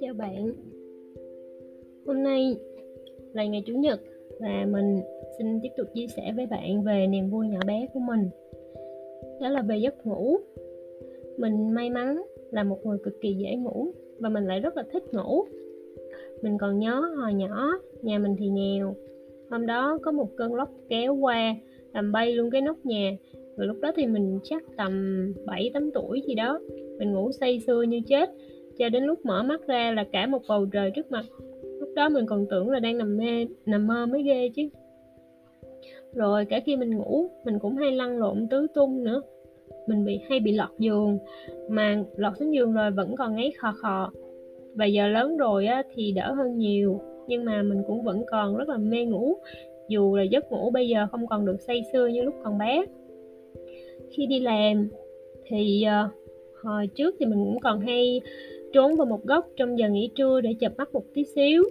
Chào bạn. Hôm nay là ngày Chủ nhật và mình xin tiếp tục chia sẻ với bạn về niềm vui nhỏ bé của mình. Đó là về giấc ngủ. Mình may mắn là một người cực kỳ dễ ngủ và mình lại rất là thích ngủ. Mình còn nhớ hồi nhỏ, nhà mình thì nghèo. Hôm đó có một cơn lốc kéo qua làm bay luôn cái nóc nhà và lúc đó thì mình chắc tầm 7-8 tuổi gì đó. Mình ngủ say sưa như chết cho đến lúc mở mắt ra là cả một bầu trời trước mặt. Lúc đó mình còn tưởng là đang nằm mê nằm mơ mới ghê chứ. Rồi cả khi mình ngủ mình cũng hay lăn lộn tứ tung nữa. Mình bị hay bị lọt giường. Mà lọt xuống giường rồi vẫn còn ngáy khò khò. Và giờ lớn rồi á, thì đỡ hơn nhiều. Nhưng mà mình cũng vẫn còn rất là mê ngủ. Dù là giấc ngủ bây giờ không còn được say sưa như lúc còn bé khi đi làm. Thì uh, hồi trước thì mình cũng còn hay trốn vào một góc trong giờ nghỉ trưa để chợp mắt một tí xíu.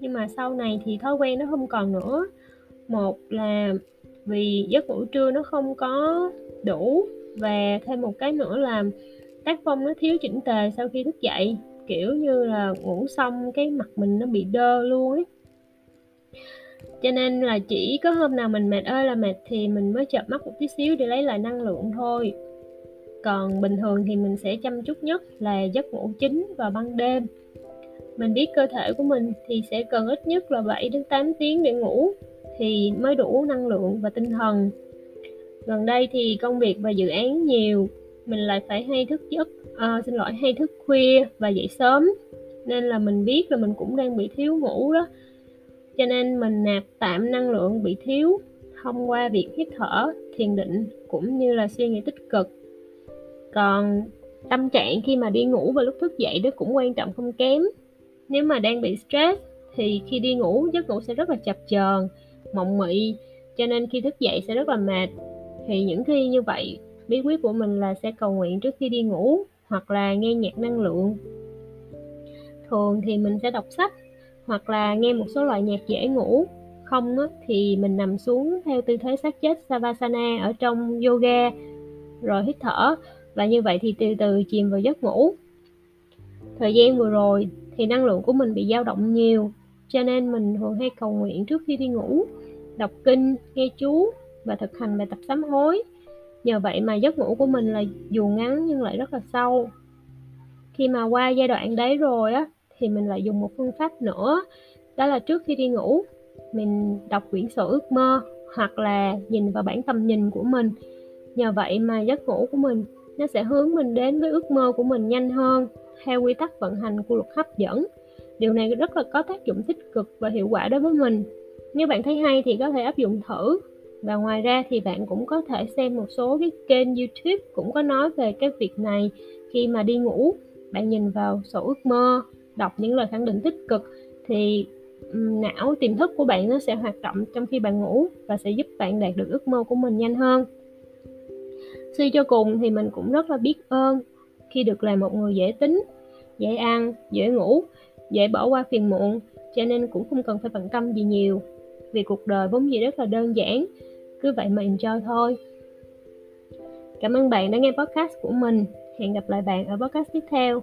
Nhưng mà sau này thì thói quen nó không còn nữa. Một là vì giấc ngủ trưa nó không có đủ và thêm một cái nữa là tác phong nó thiếu chỉnh tề sau khi thức dậy. Kiểu như là ngủ xong cái mặt mình nó bị đơ luôn ấy cho nên là chỉ có hôm nào mình mệt ơi là mệt thì mình mới chợp mắt một tí xíu để lấy lại năng lượng thôi. Còn bình thường thì mình sẽ chăm chút nhất là giấc ngủ chính vào ban đêm. Mình biết cơ thể của mình thì sẽ cần ít nhất là 7 đến 8 tiếng để ngủ thì mới đủ năng lượng và tinh thần. Gần đây thì công việc và dự án nhiều mình lại phải hay thức giấc à, xin lỗi hay thức khuya và dậy sớm. Nên là mình biết là mình cũng đang bị thiếu ngủ đó cho nên mình nạp tạm năng lượng bị thiếu thông qua việc hít thở, thiền định cũng như là suy nghĩ tích cực. Còn tâm trạng khi mà đi ngủ và lúc thức dậy đó cũng quan trọng không kém. Nếu mà đang bị stress thì khi đi ngủ, giấc ngủ sẽ rất là chập chờn, mộng mị, cho nên khi thức dậy sẽ rất là mệt. Thì những khi như vậy, bí quyết của mình là sẽ cầu nguyện trước khi đi ngủ hoặc là nghe nhạc năng lượng. Thường thì mình sẽ đọc sách hoặc là nghe một số loại nhạc dễ ngủ. Không á, thì mình nằm xuống theo tư thế sát chết savasana ở trong yoga rồi hít thở. Và như vậy thì từ từ chìm vào giấc ngủ. Thời gian vừa rồi thì năng lượng của mình bị dao động nhiều cho nên mình thường hay cầu nguyện trước khi đi ngủ đọc kinh nghe chú và thực hành bài tập sám hối. Nhờ vậy mà giấc ngủ của mình là dù ngắn nhưng lại rất là sâu. Khi mà qua giai đoạn đấy rồi á thì mình lại dùng một phương pháp nữa, đó là trước khi đi ngủ, mình đọc quyển sổ ước mơ hoặc là nhìn vào bản tầm nhìn của mình. Nhờ vậy mà giấc ngủ của mình nó sẽ hướng mình đến với ước mơ của mình nhanh hơn theo quy tắc vận hành của luật hấp dẫn. Điều này rất là có tác dụng tích cực và hiệu quả đối với mình. Nếu bạn thấy hay thì có thể áp dụng thử. Và ngoài ra thì bạn cũng có thể xem một số cái kênh youtube cũng có nói về cái việc này. Khi mà đi ngủ, bạn nhìn vào sổ ước mơ đọc những lời khẳng định tích cực thì não, tiềm thức của bạn nó sẽ hoạt động trong khi bạn ngủ và sẽ giúp bạn đạt được ước mơ của mình nhanh hơn. Suy cho cùng thì mình cũng rất là biết ơn khi được làm một người dễ tính, dễ ăn, dễ ngủ, dễ bỏ qua phiền muộn, cho nên cũng không cần phải bận tâm gì nhiều. Vì cuộc đời vốn dĩ rất là đơn giản, cứ vậy mà enjoy thôi. Cảm ơn bạn đã nghe podcast của mình. Hẹn gặp lại bạn ở podcast tiếp theo.